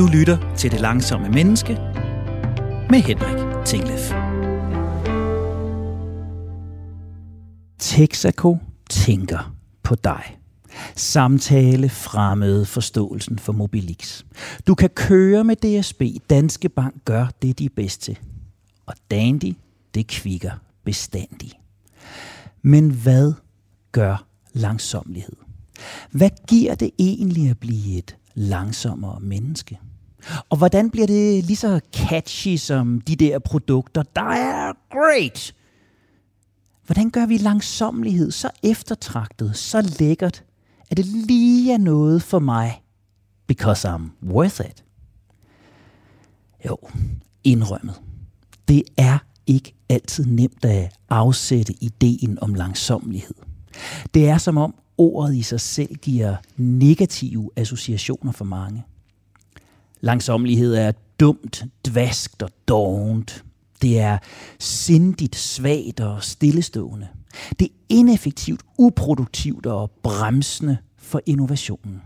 Du lytter til Det Langsomme Menneske med Henrik Tinglef. Texaco tænker på dig. Samtale fremmede forståelsen for Mobilix. Du kan køre med DSB. Danske Bank gør det, de er bedst til. Og Dandy, det kvikker bestandig. Men hvad gør langsomlighed? Hvad giver det egentlig at blive et langsommere menneske? Og hvordan bliver det lige så catchy som de der produkter, der er great? Hvordan gør vi langsomlighed så eftertragtet, så lækkert, at det lige er noget for mig, because I'm worth it? Jo, indrømmet. Det er ikke altid nemt at afsætte ideen om langsomlighed. Det er som om ordet i sig selv giver negative associationer for mange. Langsomlighed er dumt, dvaskt og dovent. Det er sindigt, svagt og stillestående. Det er ineffektivt, uproduktivt og bremsende for innovationen.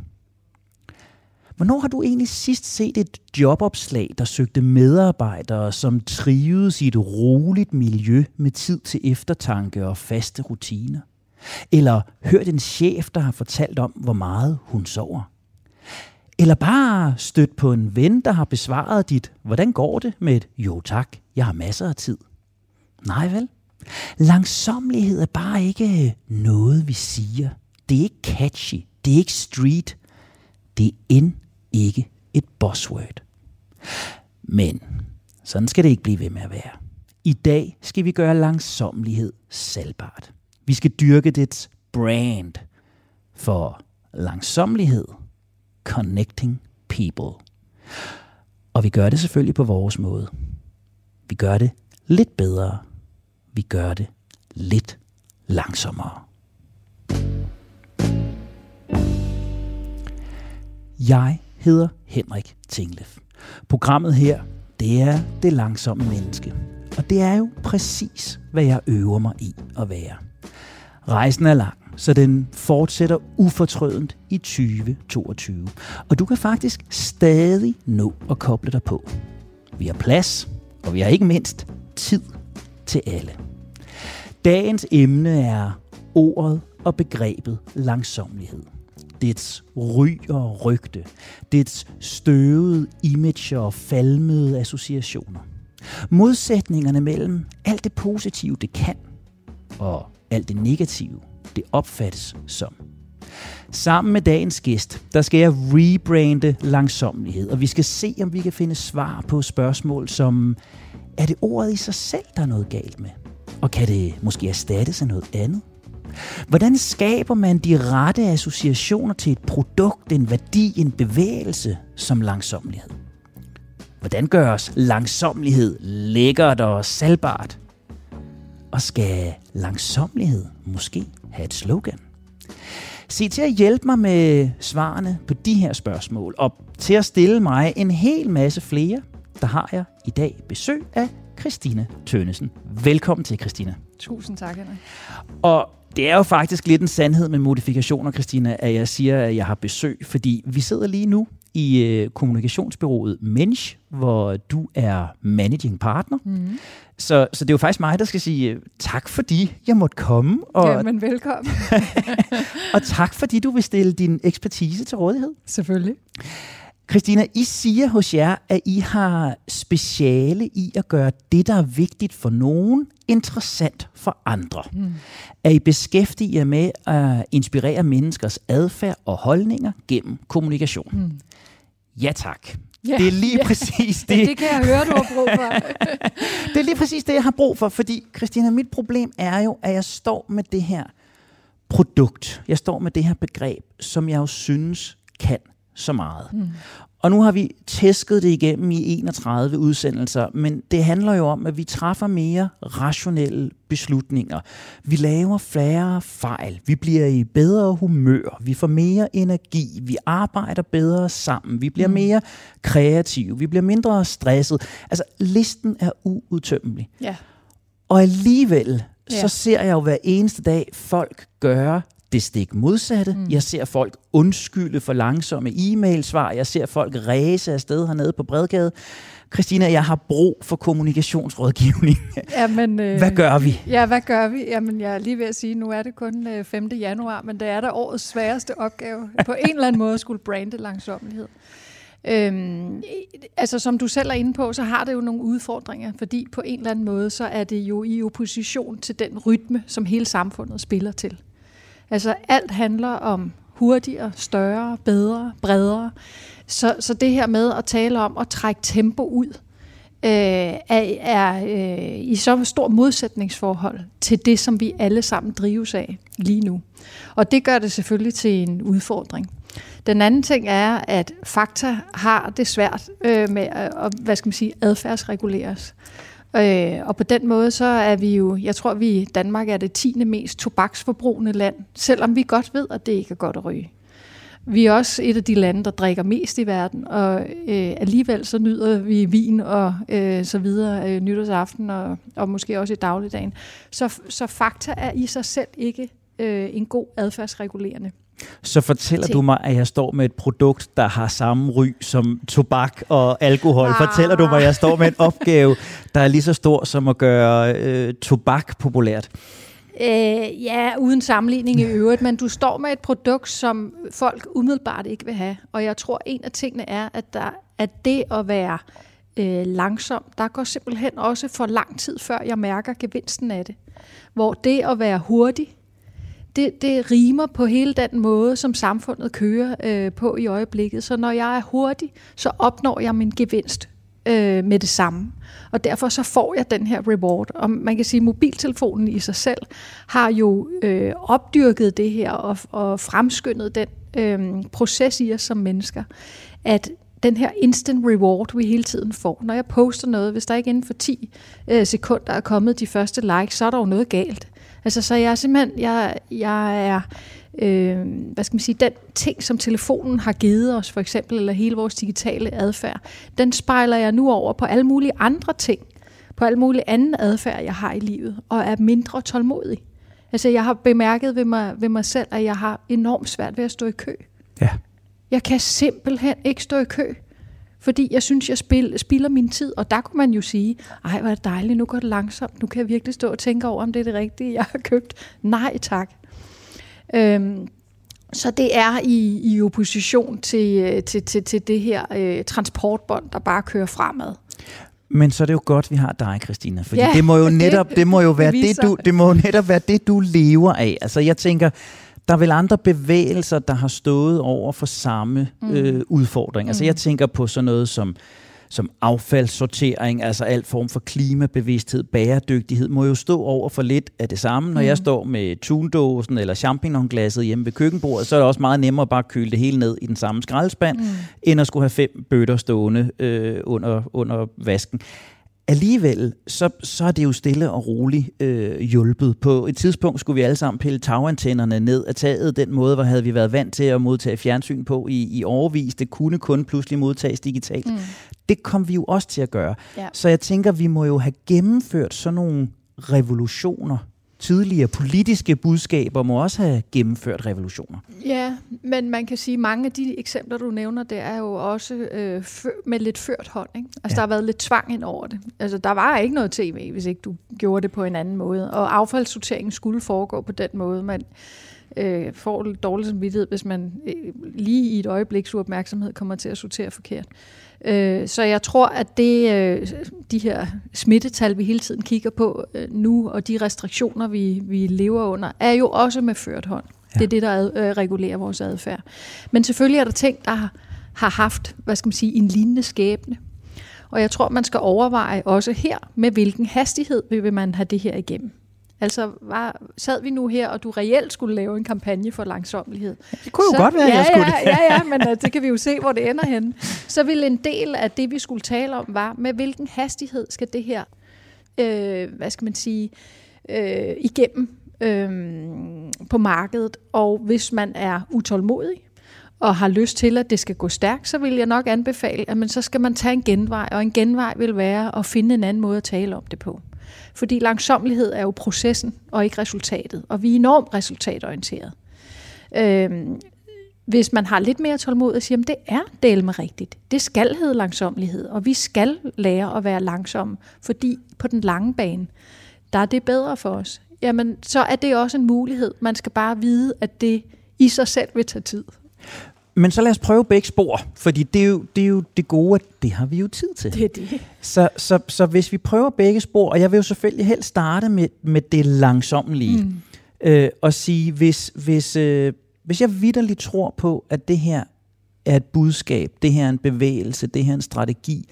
Hvornår har du egentlig sidst set et jobopslag, der søgte medarbejdere, som trivedes i et roligt miljø med tid til eftertanke og faste rutiner? Eller hørt en chef, der har fortalt om, hvor meget hun sover? Eller bare stødt på en ven, der har besvaret dit, hvordan går det med et jo tak, jeg har masser af tid. Nej vel? Langsomlighed er bare ikke noget, vi siger. Det er ikke catchy. Det er ikke street. Det er end ikke et buzzword. Men sådan skal det ikke blive ved med at være. I dag skal vi gøre langsomlighed salgbart. Vi skal dyrke dets brand. For langsomlighed – connecting people. Og vi gør det selvfølgelig på vores måde. Vi gør det lidt bedre. Vi gør det lidt langsommere. Jeg hedder Henrik Tinglef. Programmet her, det er Det Langsomme Menneske. Og det er jo præcis, hvad jeg øver mig i at være. Rejsen er lang så den fortsætter ufortrødent i 2022. Og du kan faktisk stadig nå at koble dig på. Vi har plads, og vi har ikke mindst tid til alle. Dagens emne er ordet og begrebet langsomlighed. Dets ry og rygte, dets støvede image og falmede associationer. Modsætningerne mellem alt det positive, det kan, og alt det negative, det opfattes som. Sammen med dagens gæst, der skal jeg rebrande langsomlighed, og vi skal se, om vi kan finde svar på spørgsmål som, er det ordet i sig selv, der er noget galt med? Og kan det måske erstattes af noget andet? Hvordan skaber man de rette associationer til et produkt, en værdi, en bevægelse som langsomlighed? Hvordan gøres langsomlighed lækkert og salgbart? Og skal langsomlighed måske have et slogan? Se til at hjælpe mig med svarene på de her spørgsmål, og til at stille mig en hel masse flere, der har jeg i dag besøg af Christina Tønnesen. Velkommen til, Christina. Tusind tak, Henrik. Og det er jo faktisk lidt en sandhed med modifikationer, Christina, at jeg siger, at jeg har besøg, fordi vi sidder lige nu i øh, kommunikationsbyrået Mensch, hvor du er managing partner. Mm. Så, så det er jo faktisk mig, der skal sige øh, tak, fordi jeg måtte komme. Og, ja, men velkommen. og tak, fordi du vil stille din ekspertise til rådighed. Selvfølgelig. Christina, I siger hos jer, at I har speciale i at gøre det, der er vigtigt for nogen, interessant for andre. Mm. At I beskæftiger jer med at inspirere menneskers adfærd og holdninger gennem kommunikation. Mm. Ja tak. Ja, det er lige ja. præcis det. Ja, det kan jeg høre, du har brug for. det er lige præcis det, jeg har brug for, fordi Christina, mit problem er jo, at jeg står med det her produkt. Jeg står med det her begreb, som jeg jo synes kan så meget. Mm. Og nu har vi tæsket det igennem i 31 udsendelser, men det handler jo om, at vi træffer mere rationelle beslutninger. Vi laver færre fejl. Vi bliver i bedre humør. Vi får mere energi. Vi arbejder bedre sammen. Vi bliver mm. mere kreative. Vi bliver mindre stresset. Altså, listen er uudtømmelig. Ja. Og alligevel, ja. så ser jeg jo hver eneste dag folk gøre det stik modsatte. Mm. Jeg ser folk undskylde for langsomme e-mailsvar. Jeg ser folk ræse afsted hernede på Bredgade. Christina, jeg har brug for kommunikationsrådgivning. Jamen, øh, hvad gør vi? Ja, hvad gør vi? Jamen, jeg er lige ved at sige, nu er det kun øh, 5. januar, men det er da årets sværeste opgave på en eller anden måde at skulle brande langsomlighed. Øhm, altså som du selv er inde på, så har det jo nogle udfordringer, fordi på en eller anden måde, så er det jo i opposition til den rytme, som hele samfundet spiller til. Altså alt handler om hurtigere, større, bedre, bredere. Så, så det her med at tale om at trække tempo ud, øh, er, er øh, i så stor modsætningsforhold til det, som vi alle sammen drives af lige nu. Og det gør det selvfølgelig til en udfordring. Den anden ting er, at fakta har det svært øh, med at hvad skal man sige, adfærdsreguleres. Øh, og på den måde, så er vi jo, jeg tror, vi i Danmark er det tiende mest tobaksforbrugende land, selvom vi godt ved, at det ikke er godt at ryge. Vi er også et af de lande, der drikker mest i verden, og øh, alligevel så nyder vi vin og øh, så videre øh, nytårsaften og, og måske også i dagligdagen. Så, så fakta er i sig selv ikke øh, en god adfærdsregulerende. Så fortæller du mig, at jeg står med et produkt, der har samme ry som tobak og alkohol. Ah. Fortæller du mig, at jeg står med en opgave, der er lige så stor som at gøre øh, tobak populært? Øh, ja, uden sammenligning i øvrigt, men du står med et produkt, som folk umiddelbart ikke vil have. Og jeg tror, en af tingene er, at, der, at det at være øh, langsom, der går simpelthen også for lang tid, før jeg mærker gevinsten af det. Hvor det at være hurtig, det, det rimer på hele den måde, som samfundet kører øh, på i øjeblikket. Så når jeg er hurtig, så opnår jeg min gevinst øh, med det samme. Og derfor så får jeg den her reward. Og man kan sige, at mobiltelefonen i sig selv har jo øh, opdyrket det her og, og fremskyndet den øh, proces i os som mennesker, at den her instant reward, vi hele tiden får. Når jeg poster noget, hvis der ikke inden for 10 øh, sekunder er kommet de første likes, så er der jo noget galt. Altså, så jeg er simpelthen, jeg, jeg er, øh, hvad skal man sige, den ting, som telefonen har givet os, for eksempel, eller hele vores digitale adfærd, den spejler jeg nu over på alle mulige andre ting, på alle mulige anden adfærd, jeg har i livet, og er mindre tålmodig. Altså, jeg har bemærket ved mig, ved mig selv, at jeg har enormt svært ved at stå i kø. Ja. Jeg kan simpelthen ikke stå i kø fordi jeg synes, jeg spil, spilder min tid. Og der kunne man jo sige, ej, hvor er det dejligt, nu går det langsomt, nu kan jeg virkelig stå og tænke over, om det er det rigtige, jeg har købt. Nej, tak. Øhm, så det er i, i opposition til, øh, til, til, til det her øh, transportbånd, der bare kører fremad. Men så er det jo godt, vi har dig, Christina, fordi ja, det må jo netop, det, det må jo være det, du, det må netop være det, du lever af. Altså jeg tænker, der er vel andre bevægelser, der har stået over for samme mm. øh, udfordring. Altså jeg mm. tænker på sådan noget som som affaldssortering, altså alt form for klimabevidsthed, bæredygtighed, må jo stå over for lidt af det samme. Når mm. jeg står med tundåsen eller champignonglasset hjemme ved køkkenbordet, så er det også meget nemmere at bare køle det hele ned i den samme skraldespand, mm. end at skulle have fem bøtter stående øh, under, under vasken alligevel, så, så er det jo stille og roligt øh, hjulpet. På et tidspunkt skulle vi alle sammen pille tagantennerne ned af taget. Den måde, hvor havde vi været vant til at modtage fjernsyn på i, i overvis. Det kunne kun pludselig modtages digitalt. Mm. Det kom vi jo også til at gøre. Ja. Så jeg tænker, vi må jo have gennemført sådan nogle revolutioner tidligere politiske budskaber må også have gennemført revolutioner. Ja, men man kan sige, at mange af de eksempler, du nævner, det er jo også øh, med lidt ført hånd. Ikke? Altså, ja. der har været lidt tvang ind over det. Altså, der var ikke noget tv, hvis ikke du gjorde det på en anden måde. Og affaldssorteringen skulle foregå på den måde. Man øh, får lidt dårlig samvittighed, hvis man øh, lige i et øjebliks uopmærksomhed kommer til at sortere forkert. Øh, så jeg tror, at det, øh, de her smittetal, vi hele tiden kigger på øh, nu, og de restriktioner, vi, vi lever under, er jo også med ført hånd. Ja. Det er det, der ad, øh, regulerer vores adfærd. Men selvfølgelig er der ting, der har, har haft, hvad skal man sige, en lignende skæbne. Og jeg tror, man skal overveje også her, med hvilken hastighed vil man have det her igennem. Altså, var, sad vi nu her, og du reelt skulle lave en kampagne for langsomlighed? Det kunne jo så, godt være, ja, jeg skulle ja, ja, ja, men uh, det kan vi jo se, hvor det ender hen. Så ville en del af det, vi skulle tale om, var, med hvilken hastighed skal det her, øh, hvad skal man sige, øh, igennem øh, på markedet. Og hvis man er utålmodig, og har lyst til, at det skal gå stærkt, så vil jeg nok anbefale, at man så skal man tage en genvej, og en genvej vil være at finde en anden måde at tale om det på. Fordi langsomlighed er jo processen og ikke resultatet. Og vi er enormt resultatorienterede. Øhm, hvis man har lidt mere tålmodighed og siger, man, det er del med rigtigt. Det skal hedde langsomlighed, og vi skal lære at være langsomme, fordi på den lange bane, der er det bedre for os. Jamen, så er det også en mulighed. Man skal bare vide, at det i sig selv vil tage tid. Men så lad os prøve begge spor, fordi det er, jo, det er jo det gode, at det har vi jo tid til. Det er det. Så, så, så hvis vi prøver begge spor, og jeg vil jo selvfølgelig helst starte med, med det langsomlige, mm. øh, og sige, hvis, hvis, øh, hvis jeg vidderligt tror på, at det her er et budskab, det her er en bevægelse, det her er en strategi,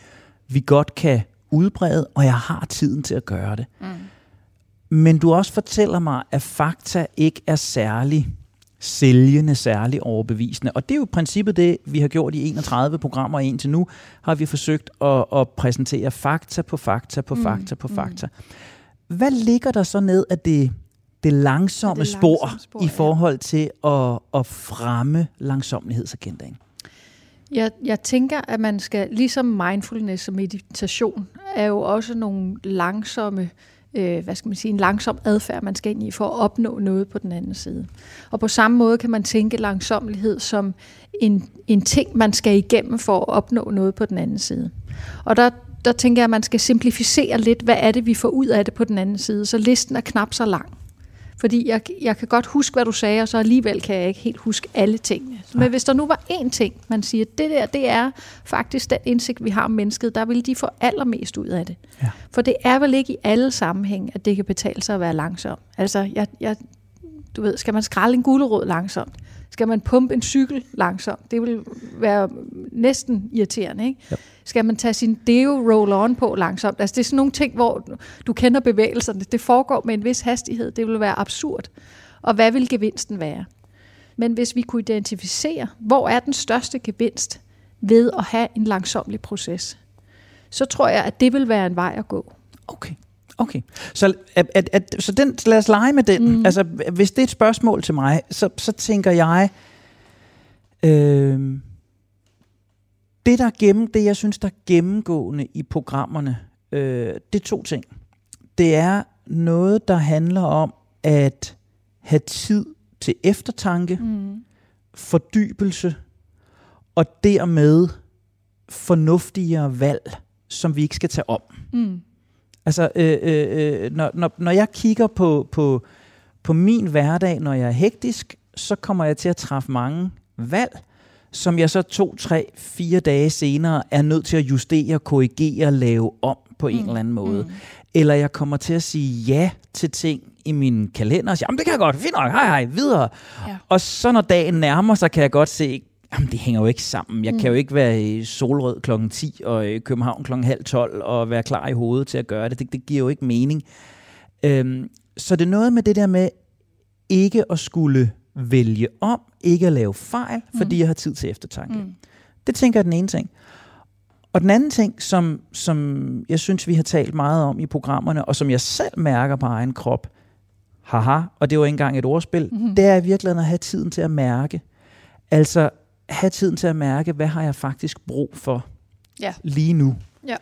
vi godt kan udbrede, og jeg har tiden til at gøre det. Mm. Men du også fortæller mig, at fakta ikke er særlig sælgende, særlig overbevisende. Og det er jo i princippet det, vi har gjort i 31 programmer indtil nu, har vi forsøgt at, at præsentere fakta på fakta på mm. fakta på fakta. Mm. Hvad ligger der så ned af det, det langsomme, det spor, spor i forhold til at, at fremme langsomlighedsagendaen? Jeg, jeg tænker, at man skal, ligesom mindfulness og meditation, er jo også nogle langsomme øh, hvad skal man sige, en langsom adfærd, man skal ind i for at opnå noget på den anden side. Og på samme måde kan man tænke langsomlighed som en, en ting, man skal igennem for at opnå noget på den anden side. Og der, der tænker jeg, at man skal simplificere lidt, hvad er det, vi får ud af det på den anden side, så listen er knap så lang. Fordi jeg, jeg kan godt huske, hvad du sagde, og så alligevel kan jeg ikke helt huske alle tingene. Men hvis der nu var én ting, man siger, det der, det er faktisk den indsigt, vi har om mennesket, der vil de få allermest ud af det. Ja. For det er vel ikke i alle sammenhæng, at det kan betale sig at være langsom. Altså, jeg, jeg, du ved, skal man skralde en gulerod langsomt? Skal man pumpe en cykel langsomt? Det vil være næsten irriterende, ikke? Ja. Skal man tage sin deo roll-on på langsomt? Altså, det er sådan nogle ting, hvor du kender bevægelserne. Det foregår med en vis hastighed. Det vil være absurd. Og hvad vil gevinsten være? Men hvis vi kunne identificere, hvor er den største gevinst ved at have en langsomlig proces, så tror jeg, at det vil være en vej at gå. Okay. Okay, så, at, at, at, så den, lad os lege med den. Mm. Altså, hvis det er et spørgsmål til mig, så, så tænker jeg, øh, det, der gennem, det jeg synes, der er gennemgående i programmerne, øh, det er to ting. Det er noget, der handler om at have tid til eftertanke, mm. fordybelse, og dermed fornuftigere valg, som vi ikke skal tage om. Mm. Altså, øh, øh, øh, når, når, når jeg kigger på, på, på min hverdag, når jeg er hektisk, så kommer jeg til at træffe mange valg, som jeg så to, tre, fire dage senere er nødt til at justere, korrigere, lave om på mm. en eller anden måde. Mm. Eller jeg kommer til at sige ja til ting i min kalender og sige, jamen det kan jeg godt, fint nok, hej hej, videre. Ja. Og så når dagen nærmer sig, kan jeg godt se, jamen det hænger jo ikke sammen. Jeg mm. kan jo ikke være i Solrød klokken 10 og i København klokken halv 12 og være klar i hovedet til at gøre det. Det, det giver jo ikke mening. Øhm, så det er noget med det der med ikke at skulle vælge om, ikke at lave fejl, mm. fordi jeg har tid til eftertanke. Mm. Det tænker jeg den ene ting. Og den anden ting, som, som jeg synes, vi har talt meget om i programmerne, og som jeg selv mærker på egen krop, haha, og det var ikke engang et ordspil, mm-hmm. det er i virkeligheden at have tiden til at mærke. Altså have tiden til at mærke, hvad har jeg faktisk brug for ja. lige nu. Ja.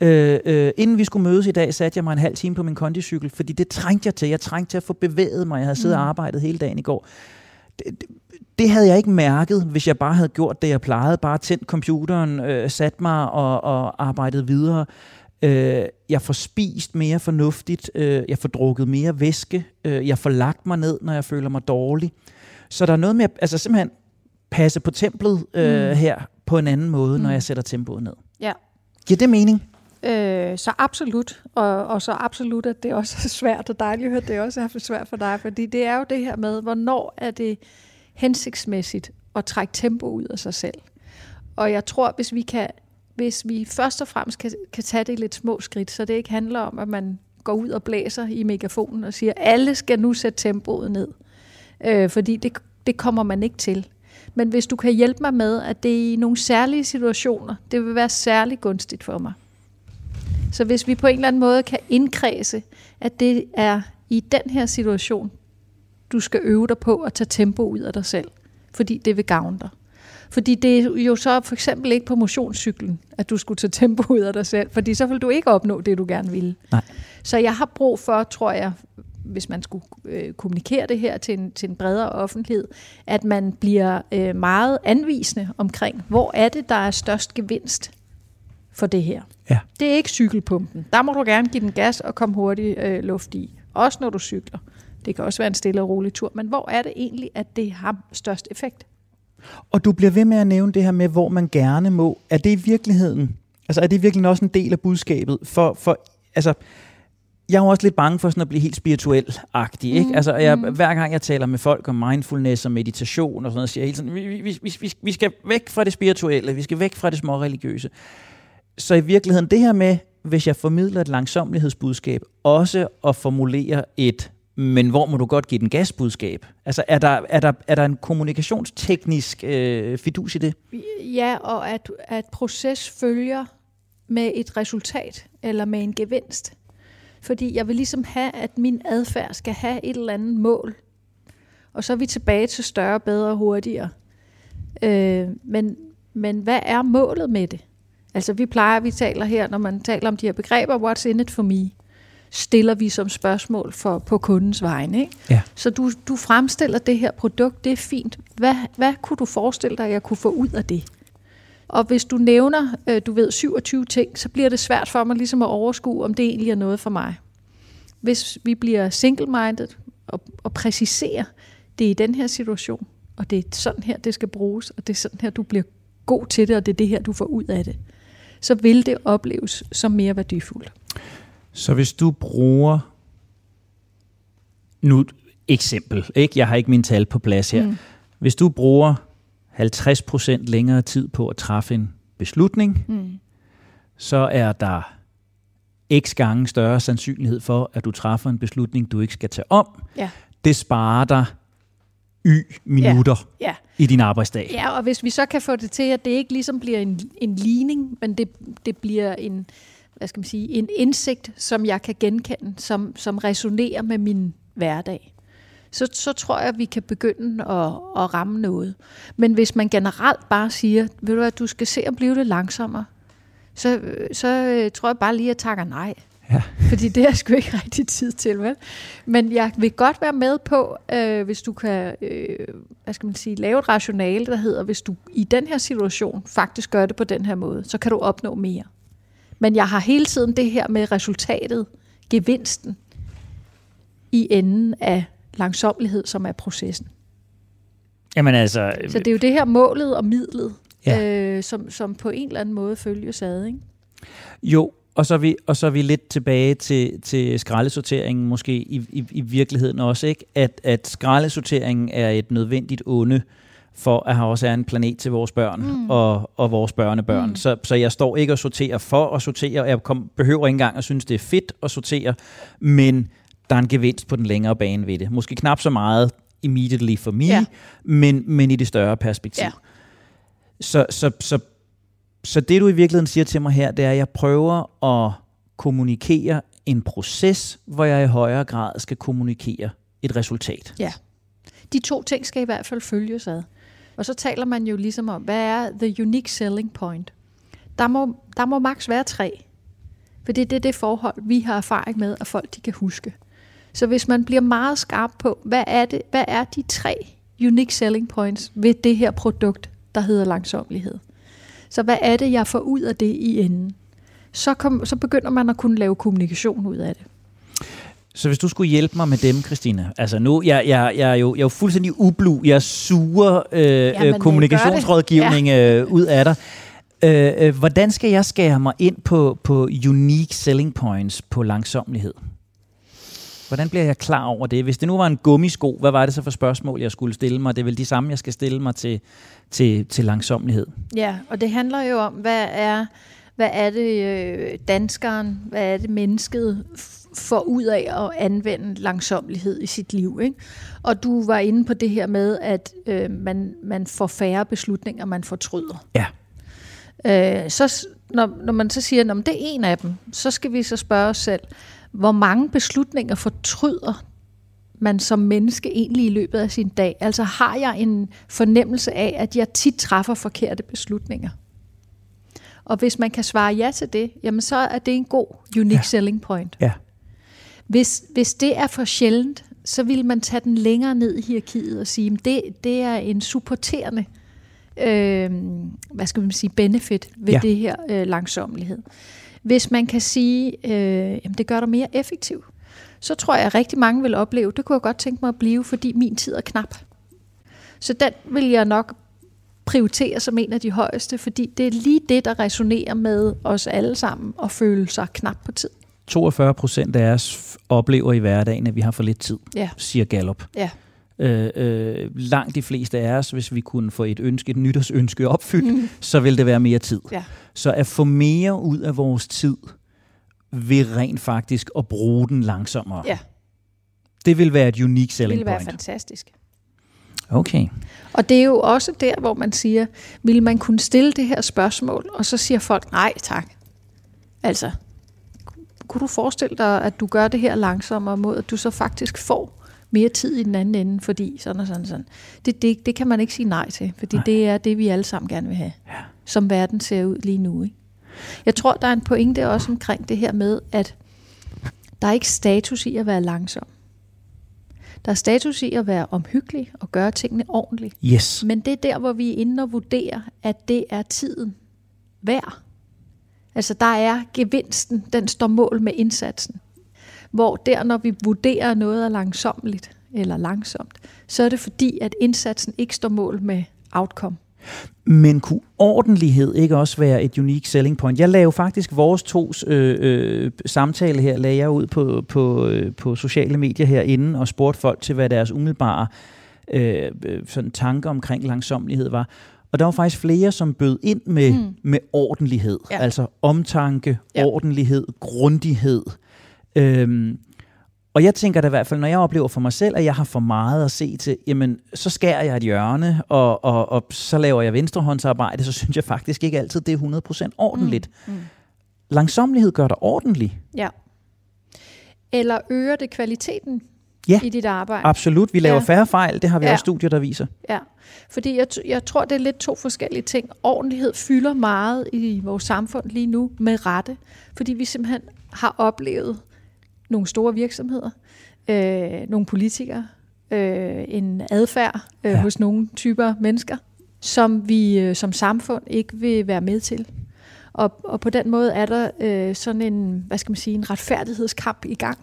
Øh, øh, inden vi skulle mødes i dag, satte jeg mig en halv time på min kondicykel, fordi det trængte jeg til. Jeg trængte til at få bevæget mig. Jeg havde siddet mm. og arbejdet hele dagen i går. Det, det, det havde jeg ikke mærket, hvis jeg bare havde gjort det, jeg plejede. Bare tændt computeren, øh, sat mig og, og arbejdet videre. Øh, jeg får spist mere fornuftigt. Øh, jeg får drukket mere væske. Øh, jeg får lagt mig ned, når jeg føler mig dårlig. Så der er noget med, altså simpelthen passe på templet øh, mm. her på en anden måde, mm. når jeg sætter tempoet ned. Ja. Giver det mening? Øh, så absolut, og, og så absolut, at det også er svært, og dejligt at høre, at det også er svært for dig, fordi det er jo det her med, hvornår er det hensigtsmæssigt at trække tempo ud af sig selv. Og jeg tror, hvis vi kan, hvis vi først og fremmest kan, kan tage det i lidt små skridt, så det ikke handler om, at man går ud og blæser i megafonen og siger, alle skal nu sætte tempoet ned. Øh, fordi det, det kommer man ikke til. Men hvis du kan hjælpe mig med, at det er i nogle særlige situationer, det vil være særlig gunstigt for mig. Så hvis vi på en eller anden måde kan indkredse, at det er i den her situation, du skal øve dig på at tage tempo ud af dig selv, fordi det vil gavne dig. Fordi det er jo så for eksempel ikke på motionscyklen, at du skulle tage tempo ud af dig selv, fordi så vil du ikke opnå det, du gerne vil. Nej. Så jeg har brug for, tror jeg, hvis man skulle øh, kommunikere det her til en, til en bredere offentlighed, at man bliver øh, meget anvisende omkring, hvor er det, der er størst gevinst for det her. Ja. Det er ikke cykelpumpen. Der må du gerne give den gas og komme hurtigt øh, luft i. Også når du cykler. Det kan også være en stille og rolig tur. Men hvor er det egentlig, at det har størst effekt? Og du bliver ved med at nævne det her med, hvor man gerne må. Er det i virkeligheden, altså er det virkelig også en del af budskabet? For, for altså, jeg er jo også lidt bange for sådan at blive helt spirituel-agtig. Ikke? Mm, Altså, jeg, mm. hver gang jeg taler med folk om mindfulness og meditation og sådan noget, siger jeg hele tiden, vi, vi, vi, vi, vi skal væk fra det spirituelle, vi skal væk fra det små religiøse. Så i virkeligheden, det her med, hvis jeg formidler et langsomlighedsbudskab, også at formulere et, men hvor må du godt give den gasbudskab? Altså, er der, er der, er der en kommunikationsteknisk øh, fidus i det? Ja, og at, at proces følger med et resultat eller med en gevinst. Fordi jeg vil ligesom have, at min adfærd skal have et eller andet mål. Og så er vi tilbage til større, bedre og hurtigere. Øh, men, men hvad er målet med det? Altså vi plejer, vi taler her, når man taler om de her begreber, what's in it for me, stiller vi som spørgsmål for, på kundens vegne. Ikke? Ja. Så du, du fremstiller det her produkt, det er fint. Hvad, hvad kunne du forestille dig, at jeg kunne få ud af det? Og hvis du nævner, øh, du ved, 27 ting, så bliver det svært for mig ligesom at overskue, om det egentlig er noget for mig. Hvis vi bliver single-minded og, og præciserer, det er i den her situation, og det er sådan her, det skal bruges, og det er sådan her, du bliver god til det, og det er det her, du får ud af det, så vil det opleves som mere værdifuldt. Så hvis du bruger nu et eksempel, ikke? jeg har ikke min tal på plads her. Mm. Hvis du bruger 50% længere tid på at træffe en beslutning, Mm. så er der x gange større sandsynlighed for, at du træffer en beslutning, du ikke skal tage om. Ja. Det sparer dig y minutter Ja. i din arbejdsdag. ja, og hvis vi så kan få det til, at det ikke ligesom bliver en, en ligning, men det, det bliver en, hvad skal man sige, en indsigt, som jeg kan genkende, som, som resonerer med min hverdag, så, så tror jeg, at vi kan begynde at, at ramme noget. Men hvis man generelt bare siger, ved du hvad, du skal se at blive det langsommere, så, så øh, tror jeg bare lige, at jeg takker nej. Ja. Fordi det jeg sgu ikke rigtig tid til, vel? Men jeg vil godt være med på, øh, hvis du kan, øh, hvad skal man sige, lave et rationale, der hedder, hvis du i den her situation faktisk gør det på den her måde, så kan du opnå mere. Men jeg har hele tiden det her med resultatet, gevinsten, i enden af langsomlighed, som er processen. Jamen altså, Så det er jo det her målet og midlet, Ja. øh, som, som på en eller anden måde følges ad, ikke? Jo, og så er vi, og så er vi lidt tilbage til, til skraldesorteringen måske i, i, i virkeligheden også, ikke? At, at skraldesorteringen er et nødvendigt onde for at have også er en planet til vores børn mm. og, og vores børnebørn. Mm. Så, så jeg står ikke og sorterer for at sortere, og jeg kom, behøver ikke engang at synes, det er fedt at sortere, men der er en gevinst på den længere bane ved det. Måske knap så meget immediately for me, Ja. men, men i det større perspektiv. Ja. Så, så, så, så det du i virkeligheden siger til mig her, det er, at jeg prøver at kommunikere en proces, hvor jeg i højere grad skal kommunikere et resultat. Ja. De to ting skal i hvert fald følges ad. Og så taler man jo ligesom om, hvad er the unique selling point? Der må, der må maks være tre. For det er det, det forhold, vi har erfaring med, at folk de kan huske. Så hvis man bliver meget skarp på, hvad er, det, hvad er de tre unique selling points ved det her produkt, der hedder langsomlighed? Så hvad er det, jeg får ud af det i enden? Så, kom, så begynder man at kunne lave kommunikation ud af det. Så hvis du skulle hjælpe mig med dem, Christina, altså nu, jeg, jeg, jeg, er, jo, jeg er jo fuldstændig ublu, jeg suger øh, Jamen, øh, øh, kommunikationsrådgivning øh, ud af dig. Øh, øh, hvordan skal jeg skære mig ind på, på unique selling points på langsomlighed? Hvordan bliver jeg klar over det? Hvis det nu var en gummisko, hvad var det så for spørgsmål, jeg skulle stille mig? Det er vel de samme, jeg skal stille mig til, til, til langsomlighed. Ja, og det handler jo om, hvad er, hvad er det øh, danskeren, hvad er det mennesket får ud af at anvende langsomlighed i sit liv. Ikke? Og du var inde på det her med, at øh, man, man får færre beslutninger, man fortryder. Ja. Øh, så, når, når man så siger, at det er en af dem, så skal vi så spørge os selv, hvor mange beslutninger fortryder man som menneske egentlig i løbet af sin dag? Altså har jeg en fornemmelse af, at jeg tit træffer forkerte beslutninger? Og hvis man kan svare ja til det, jamen så er det en god unique ja. selling point. Ja. Hvis, hvis det er for sjældent, så vil man tage den længere ned i hierarkiet og sige, at det, det er en supporterende øh, hvad skal man sige, benefit ved Ja. det her øh, langsommelighed. Hvis man kan sige, øh, jamen det gør dig mere effektiv, så tror jeg, at rigtig mange vil opleve, det kunne jeg godt tænke mig at blive, fordi min tid er knap. Så den vil jeg nok prioritere som en af de højeste, fordi det er lige det, der resonerer med os alle sammen, at føle sig knap på tid. 42 procent af os oplever i hverdagen, at vi har for lidt tid, Ja. siger Gallup. Ja. Øh, øh, langt de fleste af os, hvis vi kunne få et ønske, et nytårsønske opfyldt, mm. så ville det være mere tid. Ja. Så at få mere ud af vores tid, ved rent faktisk at bruge den langsommere. Ja. Det vil være et unique Det vil ville være point. fantastisk. Okay. Og det er jo også der, hvor man siger, vil man kunne stille det her spørgsmål, og så siger folk, nej tak. Altså, kunne du forestille dig, at du gør det her langsommere mod, at du så faktisk får mere tid i den anden ende, fordi sådan og sådan og sådan. Det, det, det kan man ikke sige nej til, fordi Nej. det er det, vi alle sammen gerne vil have, Ja. som verden ser ud lige nu. Ikke? Jeg tror, der er en pointe også omkring det her med, at der er ikke status i at være langsom. Der er status i at være omhyggelig og gøre tingene ordentligt. Yes. Men det er der, hvor vi er inde og vurderer, at det er tiden værd. Altså der er gevinsten, den står mål med indsatsen. Hvor der, når vi vurderer noget er langsommeligt eller langsomt, så er det fordi, at indsatsen ikke står mål med outcome. Men kunne ordentlighed ikke også være et unique selling point? Jeg lagde faktisk vores tos øh, øh, samtale her, lagde jeg ud på, på, øh, på sociale medier herinde og spurgte folk til, hvad deres umiddelbare øh, øh, sådan tanker omkring langsomlighed var. Og der var faktisk flere, som bød ind med, mm. Med ordentlighed. Ja. Altså omtanke. Ja. ordentlighed, grundighed. Øhm, og jeg tænker da i hvert fald, når jeg oplever for mig selv, at jeg har for meget at se til, jamen, så skærer jeg et hjørne, og, og, og så laver jeg venstrehåndsarbejde, så synes jeg faktisk ikke altid, det er 100% ordentligt. Mm. Mm. Langsomlighed gør dig ordentlig. Ja. Eller øger det kvaliteten Ja. i dit arbejde? Absolut. Vi laver ja. Færre fejl, det har vi ja. Også studier, der viser. Ja, fordi jeg, jeg tror, det er lidt to forskellige ting. Ordentlighed fylder meget i vores samfund lige nu med rette, fordi vi simpelthen har oplevet nogle store virksomheder, øh, nogle politikere, øh, en adfærd øh, ja. hos nogle typer mennesker, som vi øh, som samfund ikke vil være med til. Og, og på den måde er der øh, sådan en, hvad skal man sige, en retfærdighedskamp i gang,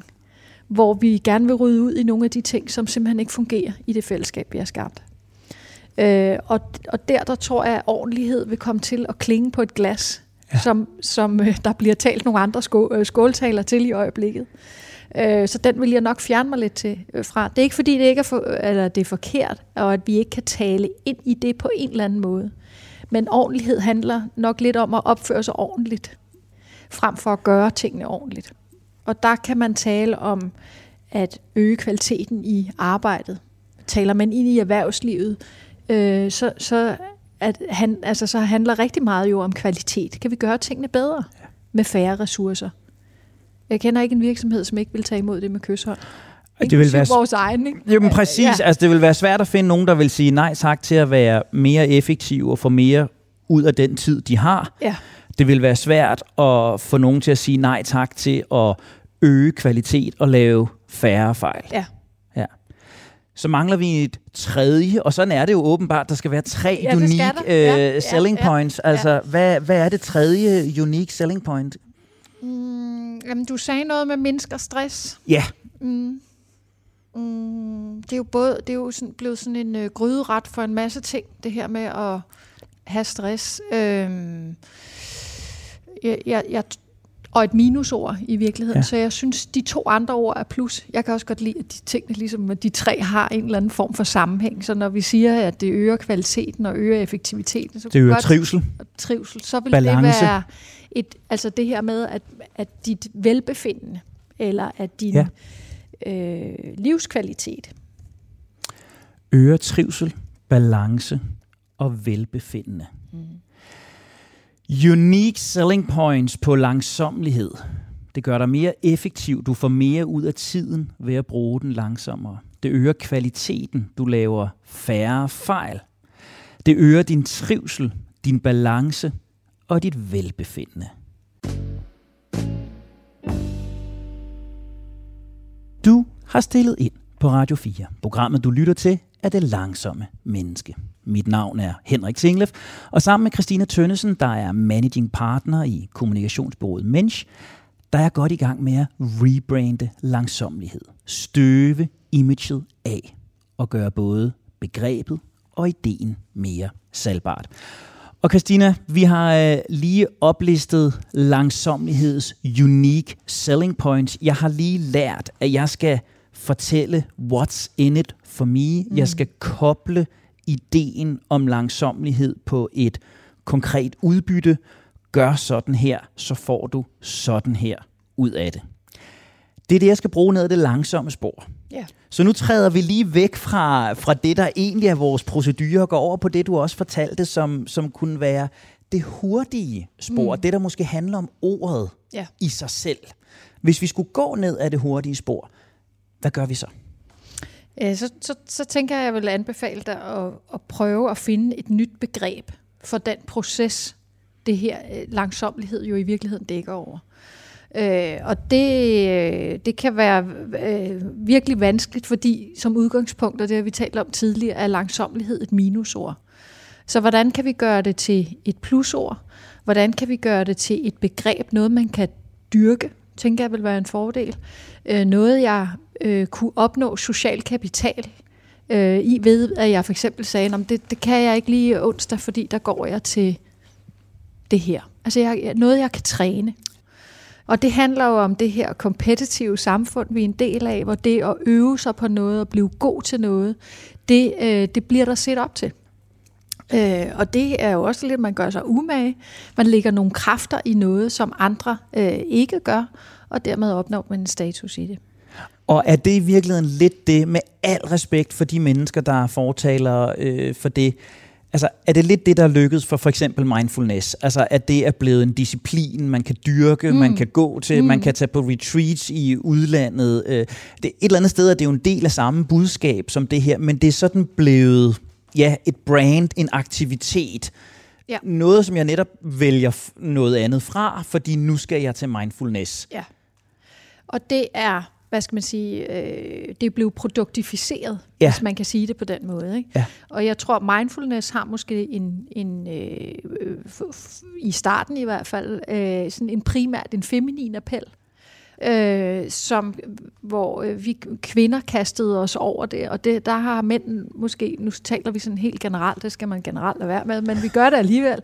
hvor vi gerne vil rydde ud i nogle af de ting, som simpelthen ikke fungerer i det fællesskab, vi har skabt. Øh, og, og der, der tror jeg, at ordentlighed vil komme til at klinge på et glas, Ja. som, som øh, der bliver talt nogle andre skå, øh, skåltaler til i øjeblikket. Øh, så den vil jeg nok fjerne mig lidt til, øh, fra. Det er ikke fordi, det, ikke er, for, eller det er forkert, og at vi ikke kan tale ind i det på en eller anden måde. Men ordentlighed handler nok lidt om at opføre sig ordentligt, frem for at gøre tingene ordentligt. Og der kan man tale om at øge kvaliteten i arbejdet. Taler man ind i erhvervslivet, øh, så, så, at han, altså, så handler rigtig meget jo om kvalitet. Kan vi gøre tingene bedre med færre ressourcer? Jeg kender ikke en virksomhed, som ikke vil tage imod det med kyshånd. Det vil være, vores egen, ikke? Jamen præcis, ja. Ja. altså det vil være svært at finde nogen, der vil sige nej tak til at være mere effektiv og få mere ud af den tid, de har. Ja. Det vil være svært at få nogen til at sige nej tak til at øge kvalitet og lave færre fejl. Ja. ja. Så mangler vi et tredje, og sådan er det jo åbenbart, der skal være tre Ja, unique øh, Ja, ja, selling ja, points. Altså, hvad, hvad er det tredje unique selling point? Mm, jamen, du sagde noget med mindsker stress. Ja, Mm. Mm, det er jo både det er jo sådan, blevet sådan en øh, gryderet for en masse ting, det her med at have stress. Øhm, jeg, jeg, jeg, og et minusord i virkeligheden. Ja. Så jeg synes, de to andre ord er plus. Jeg kan også godt lide, at de tingene, ligesom at de tre har en eller anden form for sammenhæng. Så når vi siger, at det øger kvaliteten og øger effektiviteten, så det øger godt- trivsel. og trivsel, så vil Balance. det være et, altså det her med, at, at dit velbefindende, eller at din ja. øh, livskvalitet, Øger trivsel, balance og velbefindende. mm. Unique selling points på langsomlighed. Det gør dig mere effektiv. Du får mere ud af tiden ved at bruge den langsommere. Det øger kvaliteten. Du laver færre fejl. Det øger din trivsel, din balance og dit velbefindende. Du har stillet ind på Radio 4. Programmet, du lytter til, er Det Langsomme Menneske. Mit navn er Henrik Singlef, og sammen med Christina Tønnesen, der er managing partner i kommunikationsbureauet Mensch, der er godt i gang med at rebrande langsomlighed. Støve imaget af og gøre både begrebet og ideen mere salgbart. Og Christina, vi har øh, lige oplistet langsomligheds unique selling points. Jeg har lige lært, at jeg skal fortælle what's in it for me. Mm. Jeg skal koble ideen om langsomlighed på et konkret udbytte. Gør sådan her, så får du sådan her ud af det. Det er det, jeg skal bruge ned ad det langsomme spor. Ja. Så nu træder vi lige væk fra, fra det, der egentlig er vores procedure, og går over på det, du også fortalte, som, som kunne være det hurtige spor. Mm. Det, der måske handler om ordet Ja. i sig selv. Hvis vi skulle gå ned ad det hurtige spor, hvad gør vi så? Øh, Så, så, så tænker jeg, at jeg vil anbefale dig at, at prøve at finde et nyt begreb for den proces, det her øh, langsomlighed jo i virkeligheden dækker over. Øh, og det, øh, det kan være øh, virkelig vanskeligt, fordi som udgangspunkt, og det har vi talt om tidligere, er langsomlighed et minusord. Så hvordan kan vi gøre det til et plusord? Hvordan kan vi gøre det til et begreb, noget man kan dyrke, tænker jeg vil være en fordel. Øh, noget jeg øh, kunne opnå social kapital øh, i ved, at jeg for eksempel sagde, "Nå, det, det kan jeg ikke lige onsdag, fordi der går jeg til det her. Altså jeg, noget, jeg kan træne. Og det handler jo om det her kompetitive samfund, vi er en del af, hvor det at øve sig på noget og blive god til noget, det, øh, det bliver der set op til. Øh, og det er jo også lidt, man gør sig umage. Man lægger nogle kræfter i noget, som andre øh, ikke gør, og dermed opnår man en status i det. Og er det i virkeligheden lidt det, med al respekt for de mennesker, der er fortalere øh, for det, altså er det lidt det, der er lykkedes for for eksempel mindfulness? Altså at det er blevet en disciplin, man kan dyrke, mm. man kan gå til, mm. man kan tage på retreats i udlandet. Øh, det, et eller andet sted er det jo en del af samme budskab som det her, men det er sådan blevet ja, et brand, en aktivitet. Ja. Noget, som jeg netop vælger noget andet fra, fordi nu skal jeg til mindfulness. Ja. Og det er, hvad skal man sige, øh, det er blevet produktificeret, Ja. hvis man kan sige det på den måde. Ikke? Ja. Og jeg tror, mindfulness har måske en, en øh, øh, i starten i hvert fald, øh, sådan en primært en feminin appel. Øh, som, hvor øh, vi kvinder kastede os over det, og det, der har mænd måske, nu taler vi sådan helt generelt, det skal man generelt lade være med, men vi gør det alligevel,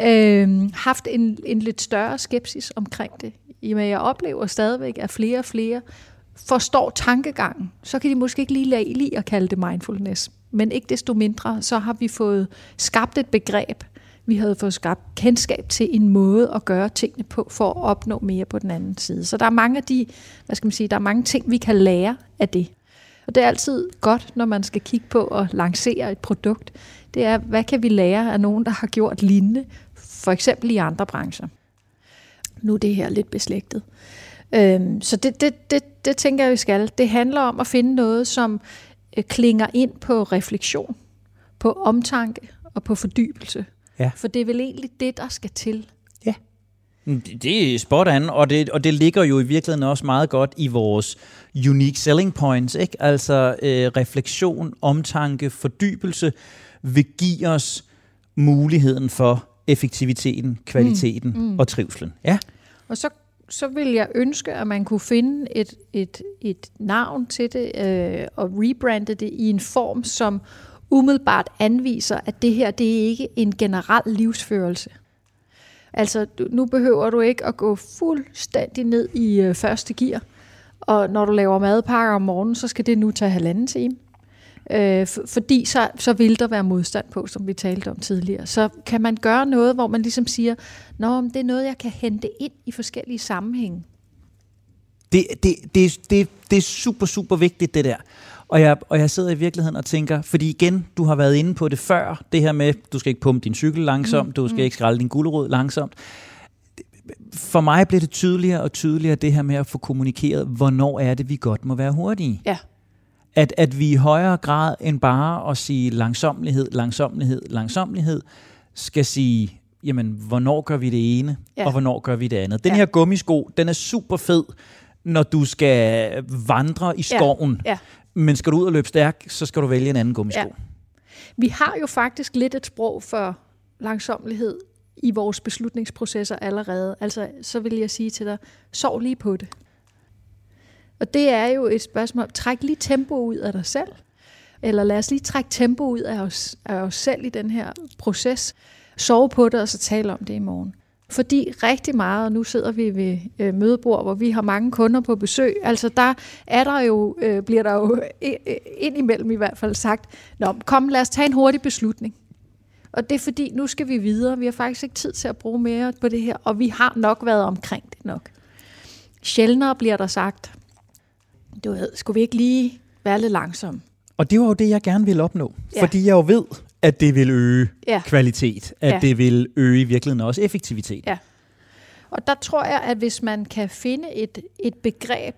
øh, haft en, en lidt større skepsis omkring det. I med, jeg oplever stadigvæk, at flere og flere forstår tankegangen, så kan de måske ikke lige lade lide at kalde det mindfulness. Men ikke desto mindre, så har vi fået skabt et begreb, vi havde fået skabt kendskab til en måde at gøre tingene på, for at opnå mere på den anden side. Så der er mange af de, hvad skal man sige, der er mange ting, vi kan lære af det. Og det er altid godt, når man skal kigge på at lancere et produkt. Det er, hvad kan vi lære af nogen, der har gjort lignende, for eksempel i andre brancher. Nu er det her lidt beslægtet. Øhm, så det, det, det, det tænker jeg, vi skal. Det handler om at finde noget, som øh, klinger ind på refleksion, på omtanke og på fordybelse. Ja. For det er vel egentlig det, der skal til. Det det er spot on, og det, og det ligger jo i virkeligheden også meget godt i vores unique selling points. Ikke? Altså øh, refleksion, omtanke, fordybelse vil give os muligheden for effektiviteten, kvaliteten mm, mm. og trivselen. Ja. Og så, så vil jeg ønske, at man kunne finde et, et, et navn til det øh, og rebrande det i en form, som umiddelbart anviser, at det her det er ikke en generel livsførelse. Altså, nu behøver du ikke at gå fuldstændig ned i øh, første gear, og når du laver madpakker om morgenen, så skal det nu tage halvanden time. Øh, for, fordi så, så vil der være modstand på, som vi talte om tidligere. Så kan man gøre noget, hvor man ligesom siger, Nå, det er noget, jeg kan hente ind i forskellige sammenhænge. Det, det, det, det, det er super, super vigtigt, det der. Og jeg, og jeg sidder i virkeligheden og tænker, fordi igen, du har været inde på det før, det her med, du skal ikke pumpe din cykel langsomt, mm, du skal mm. ikke skrælle din gulerod langsomt. For mig bliver det tydeligere og tydeligere, det her med at få kommunikeret, hvornår er det, vi godt må være hurtige. Ja. At, at vi i højere grad end bare at sige langsomlighed, langsomlighed, langsomlighed, skal sige, jamen, hvornår gør vi det ene. Ja. og hvornår gør vi det andet. Den Ja. her gummisko, den er super fed, når du skal vandre i skoven. Ja, ja. Men skal du ud og løbe stærk, så skal du vælge en anden gummisko. Ja. Vi har jo faktisk lidt et sprog for langsomlighed i vores beslutningsprocesser allerede. Altså, så vil jeg sige til dig, sov lige på det. Og det er jo et spørgsmål, træk lige tempo ud af dig selv, eller lad os lige trække tempo ud af os, af os selv i den her proces, sove på det, og så tale om det i morgen. Fordi rigtig meget, og nu sidder vi ved øh, mødebord, hvor vi har mange kunder på besøg, altså der er der jo, øh, bliver der jo indimellem i hvert fald sagt, Nå, kom lad os tage en hurtig beslutning. Og det er fordi, nu skal vi videre. Vi har faktisk ikke tid til at bruge mere på det her, og vi har nok været omkring det nok. Sjældnere bliver der sagt, du ved, skulle vi ikke lige være lidt langsomme? Og det var jo det, jeg gerne ville opnå. Ja. Fordi jeg jo ved, at det vil øge ja. kvalitet. At ja. det vil øge i virkeligheden også effektivitet. Ja. Og der tror jeg, at hvis man kan finde et, et begreb,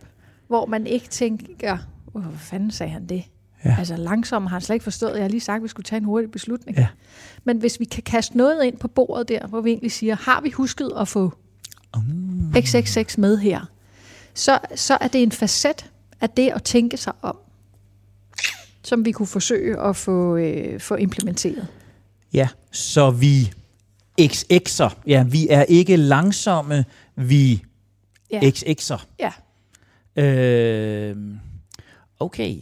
hvor man ikke tænker, hvor fanden sagde han det? Ja. Altså langsomt har han slet ikke forstået. Jeg har lige sagt, at vi skulle tage en hurtig beslutning. Ja. Men hvis vi kan kaste noget ind på bordet der, hvor vi egentlig siger, har vi husket at få um. XXX med her, så, så er det en facet af det at tænke sig om, som vi kunne forsøge at få, øh, få implementeret. Ja, så vi XX'er. Ja, vi er ikke langsomme, vi ja. XX'er. Ja. Øh, okay.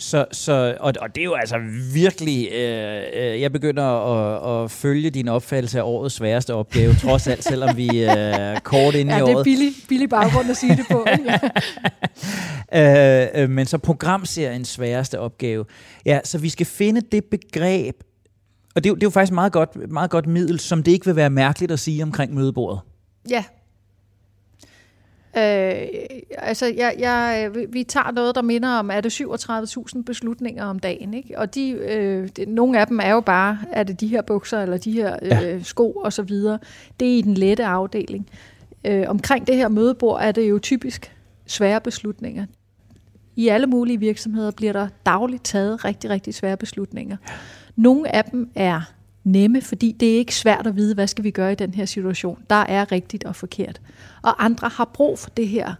Så, så, og, og det er jo altså virkelig, øh, øh, jeg begynder at, at følge din opfattelse af årets sværeste opgave, trods alt, selvom vi er øh, kort inde ja, i året. Ja, det er billig, billig baggrund at sige det på. Ja. øh, øh, men så programserien sværeste opgave. Ja, så vi skal finde det begreb, og det, det er jo faktisk meget godt, meget godt middel, som det ikke vil være mærkeligt at sige omkring mødebordet. Ja, Øh, altså, jeg, jeg, vi tager noget, der minder om, er det 37.000 beslutninger om dagen, ikke? Og de, øh, det, nogle af dem er jo bare, er det de her bukser, eller de her ja. øh, sko, og så videre. Det er i den lette afdeling. Øh, omkring det her mødebord er det jo typisk svære beslutninger. I alle mulige virksomheder bliver der dagligt taget rigtig, rigtig svære beslutninger. Nogle af dem er nemme, fordi det er ikke svært at vide, hvad skal vi gøre i den her situation. Der er rigtigt og forkert. Og andre har brug for det her,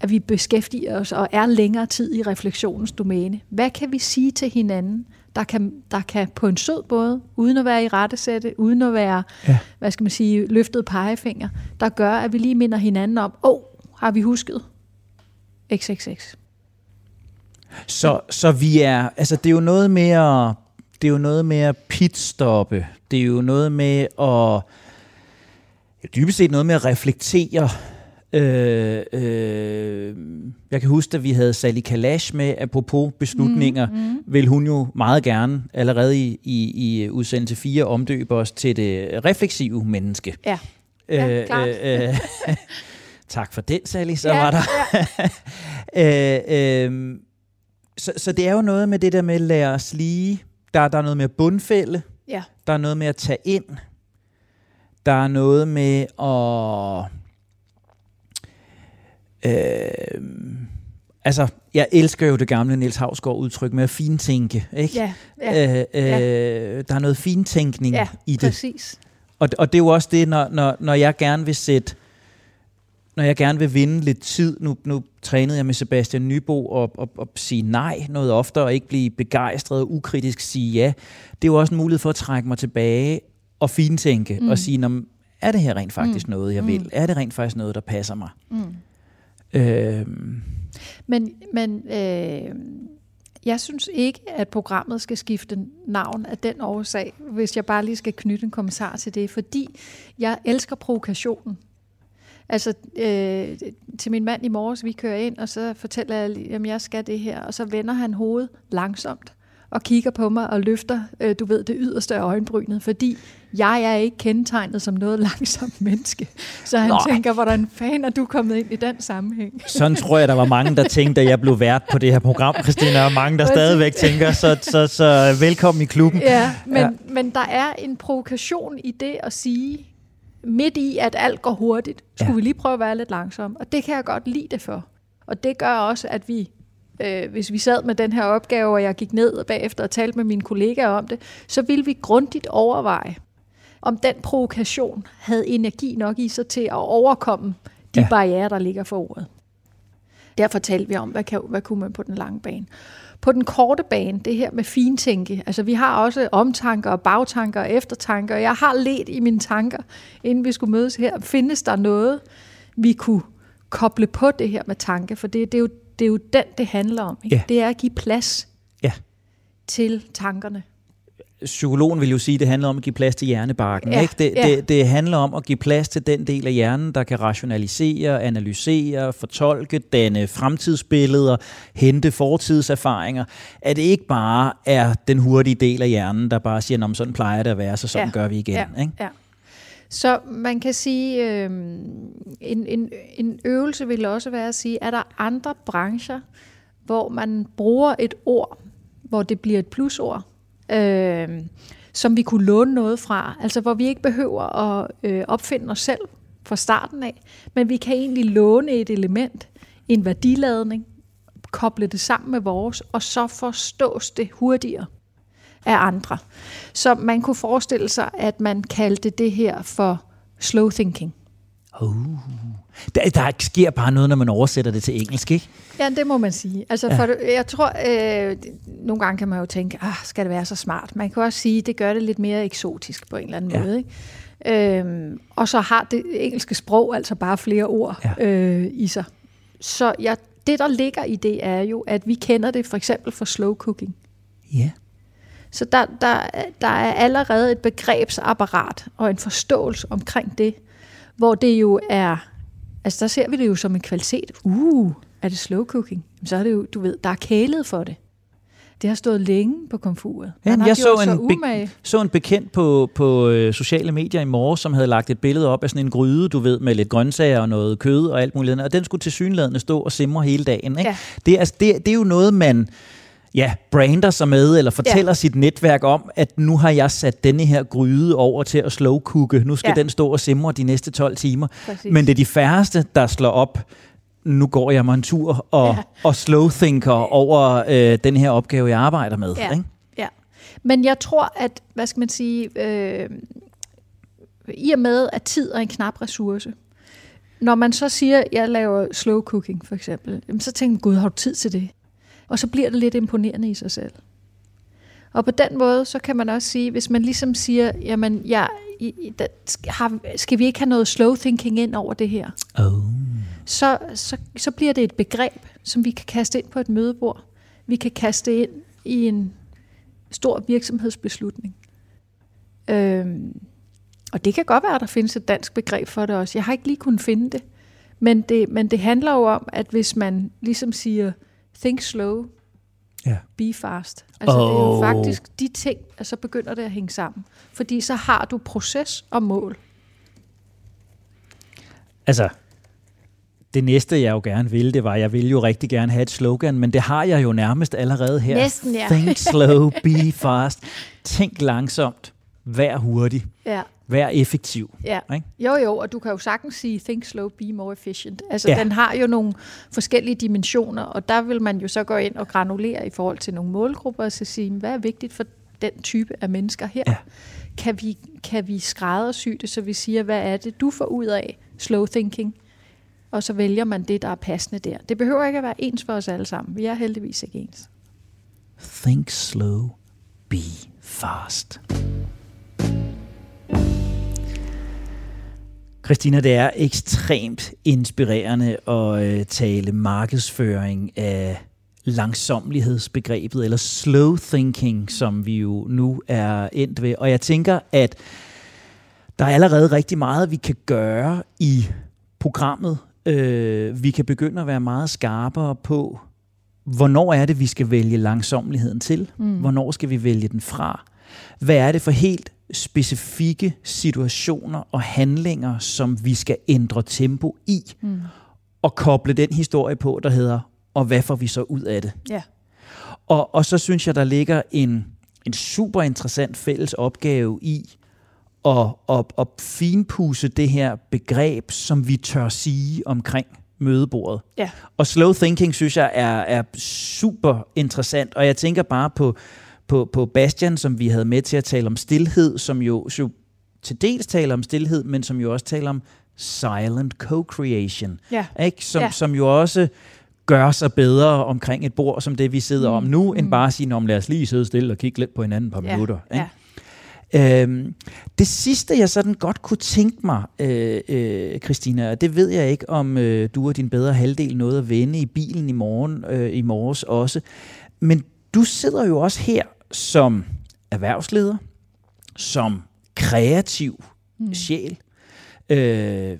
at vi beskæftiger os og er længere tid i refleksionens domæne. Hvad kan vi sige til hinanden, der kan, der kan på en sød måde, uden at være i rettesætte, uden at være, ja. hvad skal man sige, løftet pegefinger, der gør, at vi lige minder hinanden om, åh, oh, har vi husket XXX. Så, så vi er, altså det er jo noget mere det er jo noget med at pitstoppe. Det er jo noget med at... Ja, dybest set noget med at reflektere. Øh, øh, jeg kan huske, at vi havde Sally Kalash med, apropos beslutninger, mm, mm. vil hun jo meget gerne allerede i, i, i udsendelse 4 omdøbe os til det refleksive menneske. Ja, ja øh, klart. Øh, øh, tak for den, Sally, så ja, var der. Ja. øh, øh, så, så det er jo noget med det der med at lade os lige der, der er noget med at bundfælde. Ja. Der er noget med at tage ind. Der er noget med at... Øh, altså, jeg elsker jo det gamle Niels Havsgaard udtryk med at fintænke. Ikke? Ja, ja, øh, øh, ja. Der er noget fintænkning ja, i det. præcis. Og, og det er jo også det, når, når, når jeg gerne vil sætte når jeg gerne vil vinde lidt tid, nu, nu trænede jeg med Sebastian Nybo og, og, og sige nej noget oftere, og ikke blive begejstret og ukritisk sige ja. Det er jo også en mulighed for at trække mig tilbage og fintænke mm. og sige, er det her rent faktisk mm. noget, jeg vil? Mm. Er det rent faktisk noget, der passer mig? Mm. Øhm. Men, men øh, jeg synes ikke, at programmet skal skifte navn af den årsag, hvis jeg bare lige skal knytte en kommentar til det, fordi jeg elsker provokationen. Altså, øh, til min mand i morges, vi kører ind, og så fortæller jeg, at jeg skal det her, og så vender han hovedet langsomt og kigger på mig og løfter, øh, du ved, det yderste af øjenbrynet, fordi jeg er ikke kendetegnet som noget langsomt menneske. Så han Nå. tænker, hvordan fanden er du kommet ind i den sammenhæng? Sådan tror jeg, der var mange, der tænkte, at jeg blev vært på det her program, Christina, og mange, der stadigvæk tænker, så, så, så velkommen i klubben. Ja, men, ja. men der er en provokation i det at sige, midt i, at alt går hurtigt, skulle ja. vi lige prøve at være lidt langsom. Og det kan jeg godt lide det for. Og det gør også, at vi, øh, hvis vi sad med den her opgave, og jeg gik ned og bagefter og talte med mine kollegaer om det, så ville vi grundigt overveje, om den provokation havde energi nok i sig til at overkomme de ja. barriere, der ligger for ordet. Derfor talte vi om, hvad, kan, hvad kunne man på den lange bane. På den korte bane, det her med fintænke, altså vi har også omtanker og bagtanker og eftertanker, jeg har let i mine tanker, inden vi skulle mødes her. Findes der noget, vi kunne koble på det her med tanke? For det, det, er, jo, det er jo den, det handler om. Ikke? Ja. Det er at give plads Ja. til tankerne. Psykologen vil jo sige, at det handler om at give plads til hjernebarken. Ja, Ikke? Det, ja. det, det handler om at give plads til den del af hjernen, der kan rationalisere, analysere, fortolke, danne fremtidsbilleder, hente fortidserfaringer. At det ikke bare er den hurtige del af hjernen, der bare siger, sådan plejer det at være, så sådan Ja, gør vi igen. Ja, Ikke? ja. Så man kan sige, øh, en, en, en øvelse vil også være at sige, er der andre brancher, hvor man bruger et ord, hvor det bliver et plusord, øh, som vi kunne låne noget fra, altså hvor vi ikke behøver at øh, opfinde os selv fra starten af, men vi kan egentlig låne et element, en værdiladning, koble det sammen med vores, og så forstås det hurtigere af andre. Så man kunne forestille sig, at man kaldte det her for slow thinking. Uh. Der, der sker bare noget, når man oversætter det til engelsk, ikke? Ja, det må man sige. Altså, Ja. for, jeg tror, øh, nogle gange kan man jo tænke, ah, skal det være så smart? Man kan også sige, det gør det lidt mere eksotisk på en eller anden Ja. måde. Ikke? Øhm, og så har det engelske sprog altså bare flere ord Ja. øh, i sig. Så ja, det, der ligger i det, er jo, at vi kender det for eksempel for slow cooking. Ja. Så der, der, der er allerede et begrebsapparat og en forståelse omkring det, hvor det jo er, altså der ser vi det jo som en kvalitet. Uh, er det slow cooking? Så er det jo, du ved, der er kælet for det. Det har stået længe på komfuret. Ja, jeg så en, umage. be- så en bekendt på, på øh, sociale medier i morges, som havde lagt et billede op af sådan en gryde, du ved, med lidt grøntsager og noget kød og alt muligt andet. Og den skulle til synlædende stå og simre hele dagen. Ikke? Ja. Det, er, altså, det, det er jo noget, man ja, brander sig med, eller fortæller ja. sit netværk om, at nu har jeg sat denne her gryde over til at slow cooke. Nu skal Ja. den stå og simre de næste 12 timer. Præcis. Men det er de færreste, der slår op, nu går jeg mig en tur og, Ja. og slow thinker over øh, den her opgave, jeg arbejder med. Ja. Ikke? Ja. Men jeg tror, at, hvad skal man sige, øh, i og med, at tid er en knap ressource, når man så siger, at jeg laver slow cooking for eksempel, så tænker man, gud, har du tid til det? Og så bliver det lidt imponerende i sig selv. Og på den måde, så kan man også sige, hvis man ligesom siger, jamen, jeg, der, skal, har, skal vi ikke have noget slow thinking ind over det her? Oh. så, så, så bliver det et begreb, som vi kan kaste ind på et mødebord. Vi kan kaste ind i en stor virksomhedsbeslutning. Øhm, og det kan godt være, at der findes et dansk begreb for det også. Jeg har ikke lige kunnet finde det. Men det, men det handler jo om, at hvis man ligesom siger, think slow, Ja. be fast. Altså oh. det er jo faktisk de ting, at så begynder det at hænge sammen. Fordi så har du proces og mål. Altså, det næste, jeg jo gerne ville, det var, jeg ville jo rigtig gerne have et slogan, men det har jeg jo nærmest allerede her. Næsten, ja. Think slow, be fast. Tænk langsomt. Vær hurtig. Ja. Vær effektiv. Ja. Ikke? Jo, jo, og du kan jo sagtens sige, think slow, be more efficient. Altså, Ja. den har jo nogle forskellige dimensioner, og der vil man jo så gå ind og granulere i forhold til nogle målgrupper, og så sige, hvad er vigtigt for den type af mennesker her? Ja. Kan, vi, kan vi skræddersy det, så vi siger, hvad er det, du får ud af slow thinking? Og så vælger man det, der er passende der. Det behøver ikke at være ens for os alle sammen. Vi er heldigvis ikke ens. Think slow, be fast. Christina, det er ekstremt inspirerende at øh, tale markedsføring af langsomlighedsbegrebet, eller slow thinking, som vi jo nu er endt ved. Og jeg tænker, at der er allerede rigtig meget, vi kan gøre i programmet. Øh, vi kan begynde at være meget skarpere på, hvornår er det, vi skal vælge langsomligheden til? Mm. Hvornår skal vi vælge den fra? Hvad er det for helt specifikke situationer og handlinger, som vi skal ændre tempo i? Mm. Og koble den historie på, der hedder, og hvad får vi så ud af det? Ja. Og, og så synes jeg, der ligger en, en super interessant fælles opgave i at, at, at finpudse det her begreb, som vi tør sige omkring mødebordet. Ja. Og slow thinking, synes jeg, er, er super interessant. Og jeg tænker bare på, på, på Bastian, som vi havde med til at tale om stillhed, som jo, jo til dels taler om stillhed, men som jo også taler om silent co-creation. Ja. Ikke? Som, Ja. som jo også gøre sig bedre omkring et bord, som det vi sidder om nu, end bare at sige, om lad os lige sidde stille og kigge lidt på hinanden et par Ja, minutter. ja. Ikke? Øhm, det sidste, jeg sådan godt kunne tænke mig, øh, øh, Christina, og det ved jeg ikke, om øh, du og din bedre halvdel nåede at vende i bilen i morgen, øh, i morges også, men du sidder jo også her som erhvervsleder, som kreativ mm. sjæl. Øh,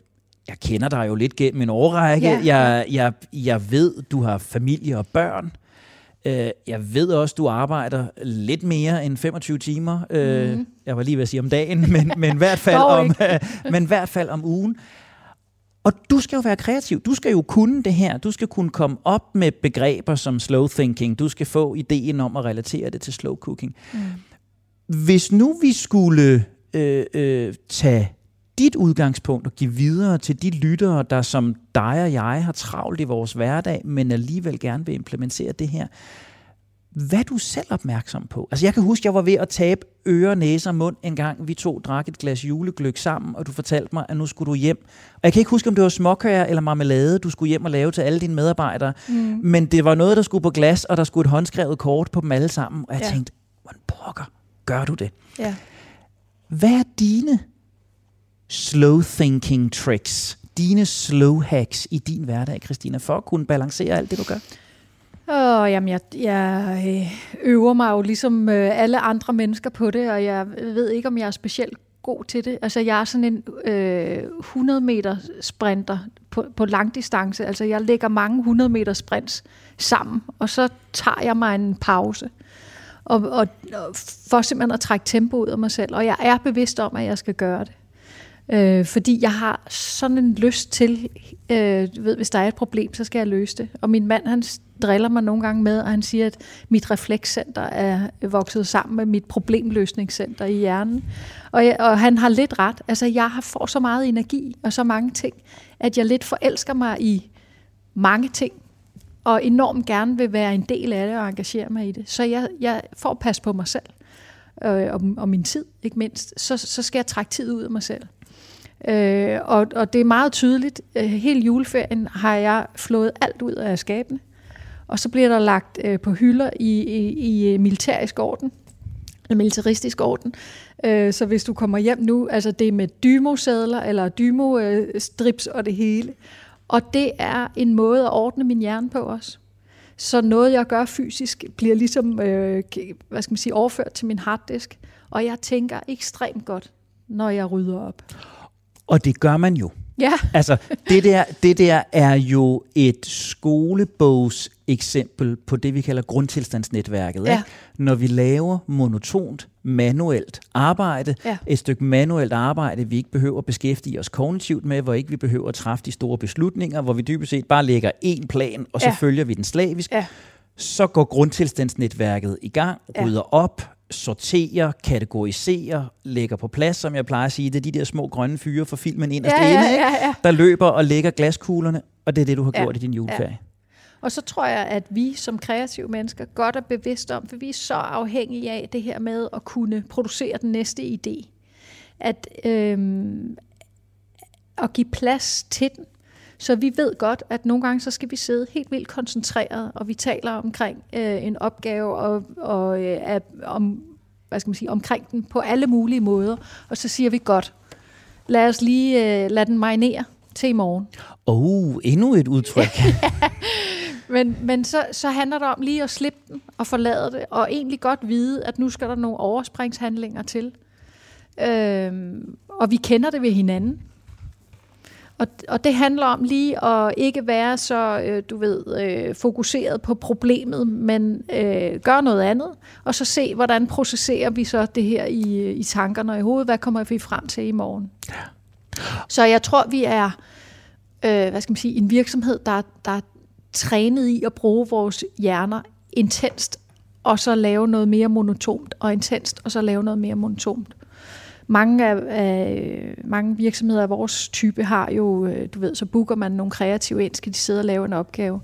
jeg kender dig jo lidt gennem en årrække. Ja. Jeg, jeg, jeg ved, du har familie og børn. Øh, jeg ved også, du arbejder lidt mere end 25 timer. Øh, Jeg var lige ved at sige om dagen, men, men, i hvert fald om, men i hvert fald om ugen. Og du skal jo være kreativ. Du skal jo kunne det her. Du skal kunne komme op med begreber som slow thinking. Du skal få ideen om at relatere det til slow cooking. Mm. Hvis nu vi skulle øh, øh, tage dit udgangspunkt og give videre til de lyttere, der som dig og jeg har travlt i vores hverdag, men alligevel gerne vil implementere det her. Hvad er du selv opmærksom på? Altså jeg kan huske, jeg var ved at tabe øre, næse og mund en gang. Vi to drak et glas julegløk sammen, og du fortalte mig, at nu skulle du hjem. Og jeg kan ikke huske, om det var småkager eller marmelade, du skulle hjem og lave til alle dine medarbejdere. Mm. Men det var noget, der skulle på glas, og der skulle et håndskrevet kort på dem alle sammen. Og jeg Ja. ja. tænkte, hvordan pokker gør du det? Ja. Hvad er dine slow thinking tricks, dine slow hacks i din hverdag, Christina, for at kunne balancere alt det, du gør? Åh, jamen, jeg, jeg øh, øver mig jo ligesom øh, alle andre mennesker på det, og jeg ved ikke, om jeg er specielt god til det. Altså, jeg er sådan en øh, 100 meter sprinter på, på langdistance. Altså, jeg lægger mange 100 meter sprints sammen, og så tager jeg mig en pause. Og, og, og for simpelthen at trække tempo ud af mig selv. Og jeg er bevidst om, at jeg skal gøre det. Øh, fordi jeg har sådan en lyst til, øh, du ved, hvis der er et problem, så skal jeg løse det. Og min mand, han driller mig nogle gange med, og han siger, at mit reflekscenter er vokset sammen med mit problemløsningscenter i hjernen. Og, jeg, og han har lidt ret. Altså, jeg har får så meget energi og så mange ting, at jeg lidt forelsker mig i mange ting, og enormt gerne vil være en del af det og engagere mig i det. Så jeg, jeg får at passe på mig selv øh, og, og min tid, ikke mindst. Så, så skal jeg trække tid ud af mig selv. Øh, og, og det er meget tydeligt. Øh, hele juleferien har jeg flået alt ud af skabene. Og så bliver der lagt øh, på hylder i, i, i militærisk orden, en militaristisk orden. Øh, så hvis du kommer hjem nu, altså det er med dymo-sædler eller dymo-strips og det hele. Og det er en måde at ordne min hjerne på også. Så noget, jeg gør fysisk, bliver ligesom øh, hvad skal man sige, overført til min harddisk. Og jeg tænker ekstremt godt, når jeg rydder op. Og det gør man jo. Ja, Altså, det der, det der er jo et skolebogs eksempel på det, vi kalder grundtilstandsnetværket. Ja. Ikke? Når vi laver monotont, manuelt arbejde, Ja. et stykke manuelt arbejde, vi ikke behøver at beskæftige os kognitivt med, hvor ikke vi behøver at træffe de store beslutninger, hvor vi dybest set bare lægger én plan, og så Ja. følger vi den slavisk, ja, så går grundtilstandsnetværket i gang, Ja. rydder op, sorterer, kategoriserer, lægger på plads, som jeg plejer at sige. Det er de der små grønne fyre for filmen inderst Ja, ja, inde, ikke? ja, ja. der løber og lægger glaskuglerne, og det er det, du har Ja. gjort i din juleferie. Og så tror jeg, at vi som kreative mennesker godt er bevidste om, for vi er så afhængige af det her med at kunne producere den næste idé. At, øhm, at give plads til den. Så vi ved godt, at nogle gange så skal vi sidde helt vildt koncentreret, og vi taler omkring øh, en opgave og, og øh, om, hvad skal man sige, omkring den på alle mulige måder. Og så siger vi godt, lad os lige øh, lade den marinere til i morgen. Oh, endnu et udtryk. Men, men så, så handler det om lige at slippe den og forlade det, og egentlig godt vide, at nu skal der nogle overspringshandlinger til. Øhm, og vi kender det ved hinanden. Og, og det handler om lige at ikke være så, øh, du ved, øh, fokuseret på problemet, men øh, gøre noget andet, og så se, hvordan processerer vi så det her i, i tankerne og i hovedet. Hvad kommer vi frem til i morgen? Så jeg tror, vi er øh, hvad skal man sige, en virksomhed, der, der er trænet i at bruge vores hjerner intenst, og så lave noget mere monotont, og intenst, og så lave noget mere monotont. Mange, af, af, mange virksomheder af vores type har jo, øh, du ved, så booker man nogle kreative ind, skal de sidde og lave en opgave.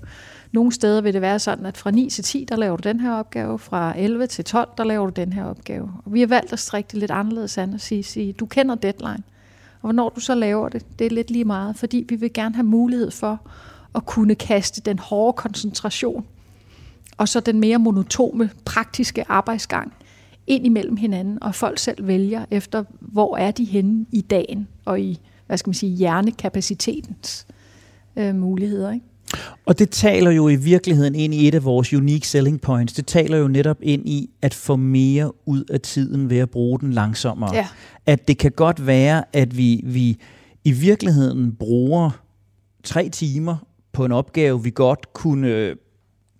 Nogle steder vil det være sådan, at fra 9 til 10, der laver du den her opgave, fra 11 til 12, der laver du den her opgave. Og vi har valgt at strikke det lidt anderledes an og sige, sige, du kender deadline. Og hvornår du så laver det, det er lidt lige meget, fordi vi vil gerne have mulighed for at kunne kaste den hårde koncentration og så den mere monotome, praktiske arbejdsgang ind imellem hinanden, og folk selv vælger efter, hvor er de henne i dagen og i, hvad skal man sige, hjernekapacitetens øh, muligheder. Ikke? Og det taler jo i virkeligheden ind i et af vores unique selling points. Det taler jo netop ind i at få mere ud af tiden ved at bruge den langsommere. Ja. At det kan godt være, at vi, vi i virkeligheden bruger tre timer på en opgave, vi godt kunne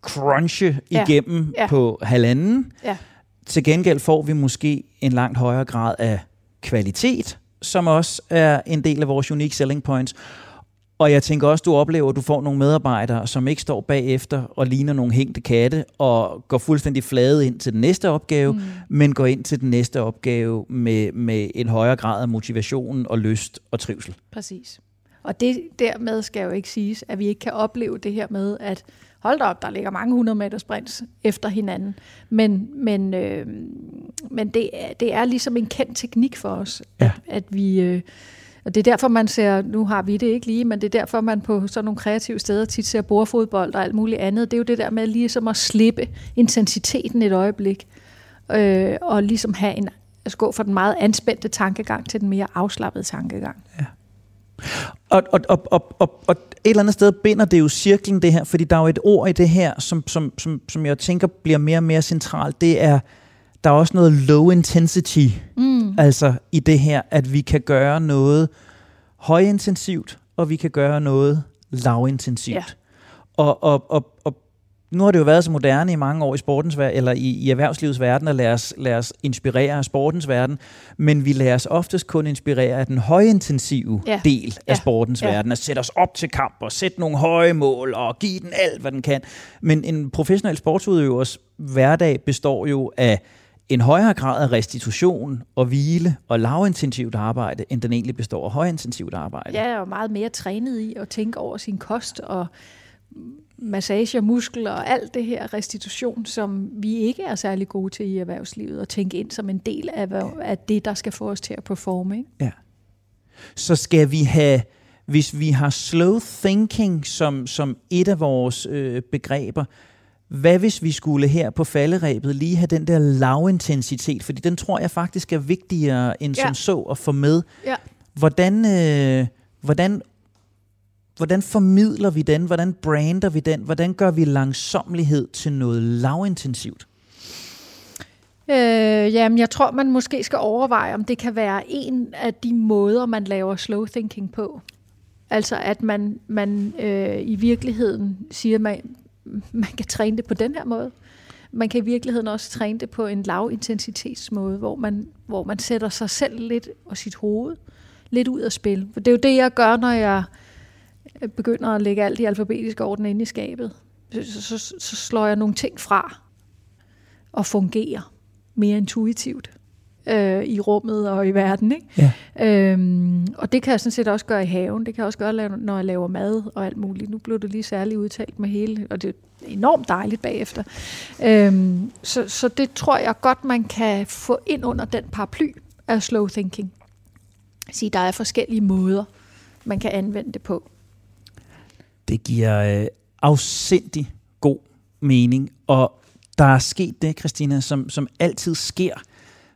crunche Ja. igennem Ja. på halvanden. Ja. Til gengæld får vi måske en langt højere grad af kvalitet, som også er en del af vores unique selling points. Og jeg tænker også, du oplever, at du får nogle medarbejdere, som ikke står bagefter og ligner nogle hængte katte, og går fuldstændig flade ind til den næste opgave, mm. men går ind til den næste opgave med, med en højere grad af motivation og lyst og trivsel. Præcis. Og det dermed skal jo ikke siges, at vi ikke kan opleve det her med, at hold da op, der ligger mange hundrede meter sprints efter hinanden. Men, men, øh, men det, er, det er ligesom en kendt teknik for os, Ja. at, at vi... Øh, og det er derfor, man ser, nu har vi det ikke lige, men det er derfor, man på sådan nogle kreative steder tit ser bordfodbold og alt muligt andet. Det er jo det der med ligesom at slippe intensiteten et øjeblik, øh, og ligesom have en, altså gå fra den meget anspændte tankegang til den mere afslappede tankegang. Og, og, og, og, og, og et eller andet sted binder det jo cirklen det her, fordi der er jo et ord i det her, som, som, som, som jeg tænker bliver mere og mere centralt. Det er, der er også noget low intensity, Mm. altså i det her, at vi kan gøre noget højintensivt, og vi kan gøre noget lavintensivt. Ja. Og, og, og, og nu har det jo været så moderne i mange år i sportens eller i, i erhvervslivets verden at lade os, lade os inspirere af sportens verden, men vi lader os oftest kun inspirere af den højintensive Ja. del af Ja. sportens Ja. verden, at sætte os op til kamp og sætte nogle høje mål og give den alt, hvad den kan. Men en professionel sportsudøvers hverdag består jo af en højere grad af restitution og hvile og lavintensivt arbejde, end den egentlig består af højintensivt arbejde. Er jo meget mere trænet i at tænke over sin kost og massage og muskler og alt det her restitution, som vi ikke er særlig gode til i erhvervslivet, og tænke ind som en del af, af det, der skal få os til at performe. Ikke? Ja. Så skal vi have, hvis vi har slow thinking som, som et af vores øh, begreber, hvad hvis vi skulle her på falderæbet lige have den der lavintensitet, fordi den tror jeg faktisk er vigtigere end Ja. som så at få med. Ja. Hvordan, øh, hvordan, hvordan formidler vi den? Hvordan brander vi den? Hvordan gør vi langsomlighed til noget lavintensivt? Øh, jamen, jeg tror, man måske skal overveje, om det kan være en af de måder, man laver slow thinking på. Altså, at man, man øh, i virkeligheden siger, at man, man kan træne det på den her måde. Man kan i virkeligheden også træne det på en lavintensitetsmåde, hvor man, hvor man sætter sig selv lidt og sit hoved lidt ud af spil. For det er jo det, jeg gør, når jeg begynder at lægge alt i alfabetisk orden inde i skabet. Så, så, så, slår jeg nogle ting fra og fungerer mere intuitivt øh, i rummet og i verden. Ikke? Ja. Øhm, og det kan jeg sådan set også gøre i haven. Det kan jeg også gøre, når jeg laver mad og alt muligt. Nu blev det lige særligt udtalt med hele, og det er enormt dejligt bagefter. Øhm, så, så det tror jeg godt, man kan få ind under den paraply af slow thinking. Sige, der er forskellige måder, man kan anvende det på. Det giver øh, afsindig god mening, og der er sket det, Christina, som, som altid sker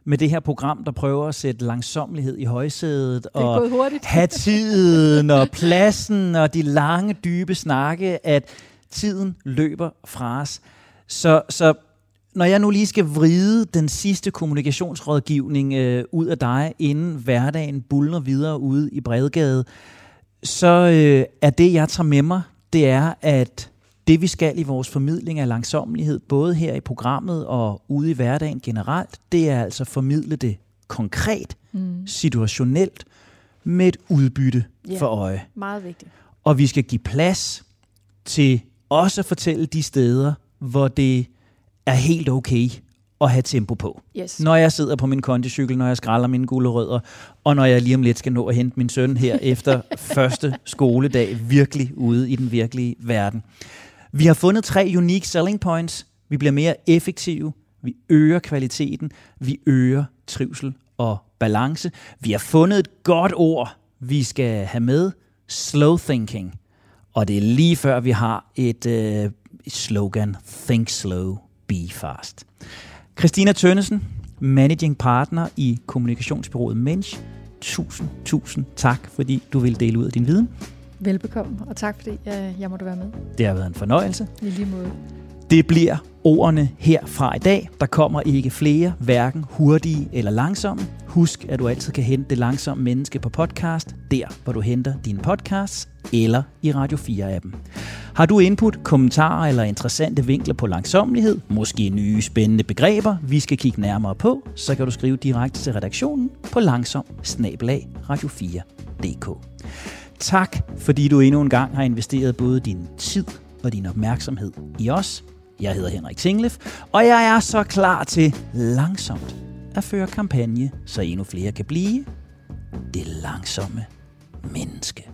med det her program, der prøver at sætte langsomlighed i højsædet, Det og have tiden og pladsen og de lange, dybe snakke, at tiden løber fra os. Så, så når jeg nu lige skal vride den sidste kommunikationsrådgivning øh, ud af dig, inden hverdagen buller videre ude i Bredgade, så øh, er det, jeg tager med mig, det er, at det vi skal i vores formidling af langsomlighed, både her i programmet og ude i hverdagen generelt, det er altså formidle det konkret, Mm. situationelt, med et udbytte Ja. for øje. Meget vigtigt. Og vi skal give plads til også at fortælle de steder, hvor det er helt okay at have tempo på. Yes. Når jeg sidder på min kondicykel, når jeg skræller mine gulerødder, og når jeg lige om lidt skal nå at hente min søn her efter første skoledag, virkelig ude i den virkelige verden. Vi har fundet tre unique selling points. Vi bliver mere effektive, vi øger kvaliteten, vi øger trivsel og balance. Vi har fundet et godt ord, vi skal have med, slow thinking. Og det er lige før, vi har et øh, slogan, Think Slow, Be Fast. Christina Tønnesen, Managing Partner i kommunikationsbyrået Mensch. Tusind, tusind tak, fordi du vil dele ud af din viden. Velbekomme, og tak fordi jeg, jeg måtte være med. Det har været en fornøjelse. I lige måde. Det bliver ordene herfra i dag. Der kommer ikke flere, hverken hurtige eller langsomme. Husk, at du altid kan hente det langsomme menneske på podcast, der hvor du henter dine podcasts, eller i Radio 4-appen. Har du input, kommentarer eller interessante vinkler på langsommelighed, måske nye spændende begreber, vi skal kigge nærmere på, så kan du skrive direkte til redaktionen på langsom radio4.dk. Tak, fordi du endnu en gang har investeret både din tid og din opmærksomhed i os. Jeg hedder Henrik Tinglef, og jeg er så klar til langsomt at føre kampagne, så endnu flere kan blive det langsomme menneske.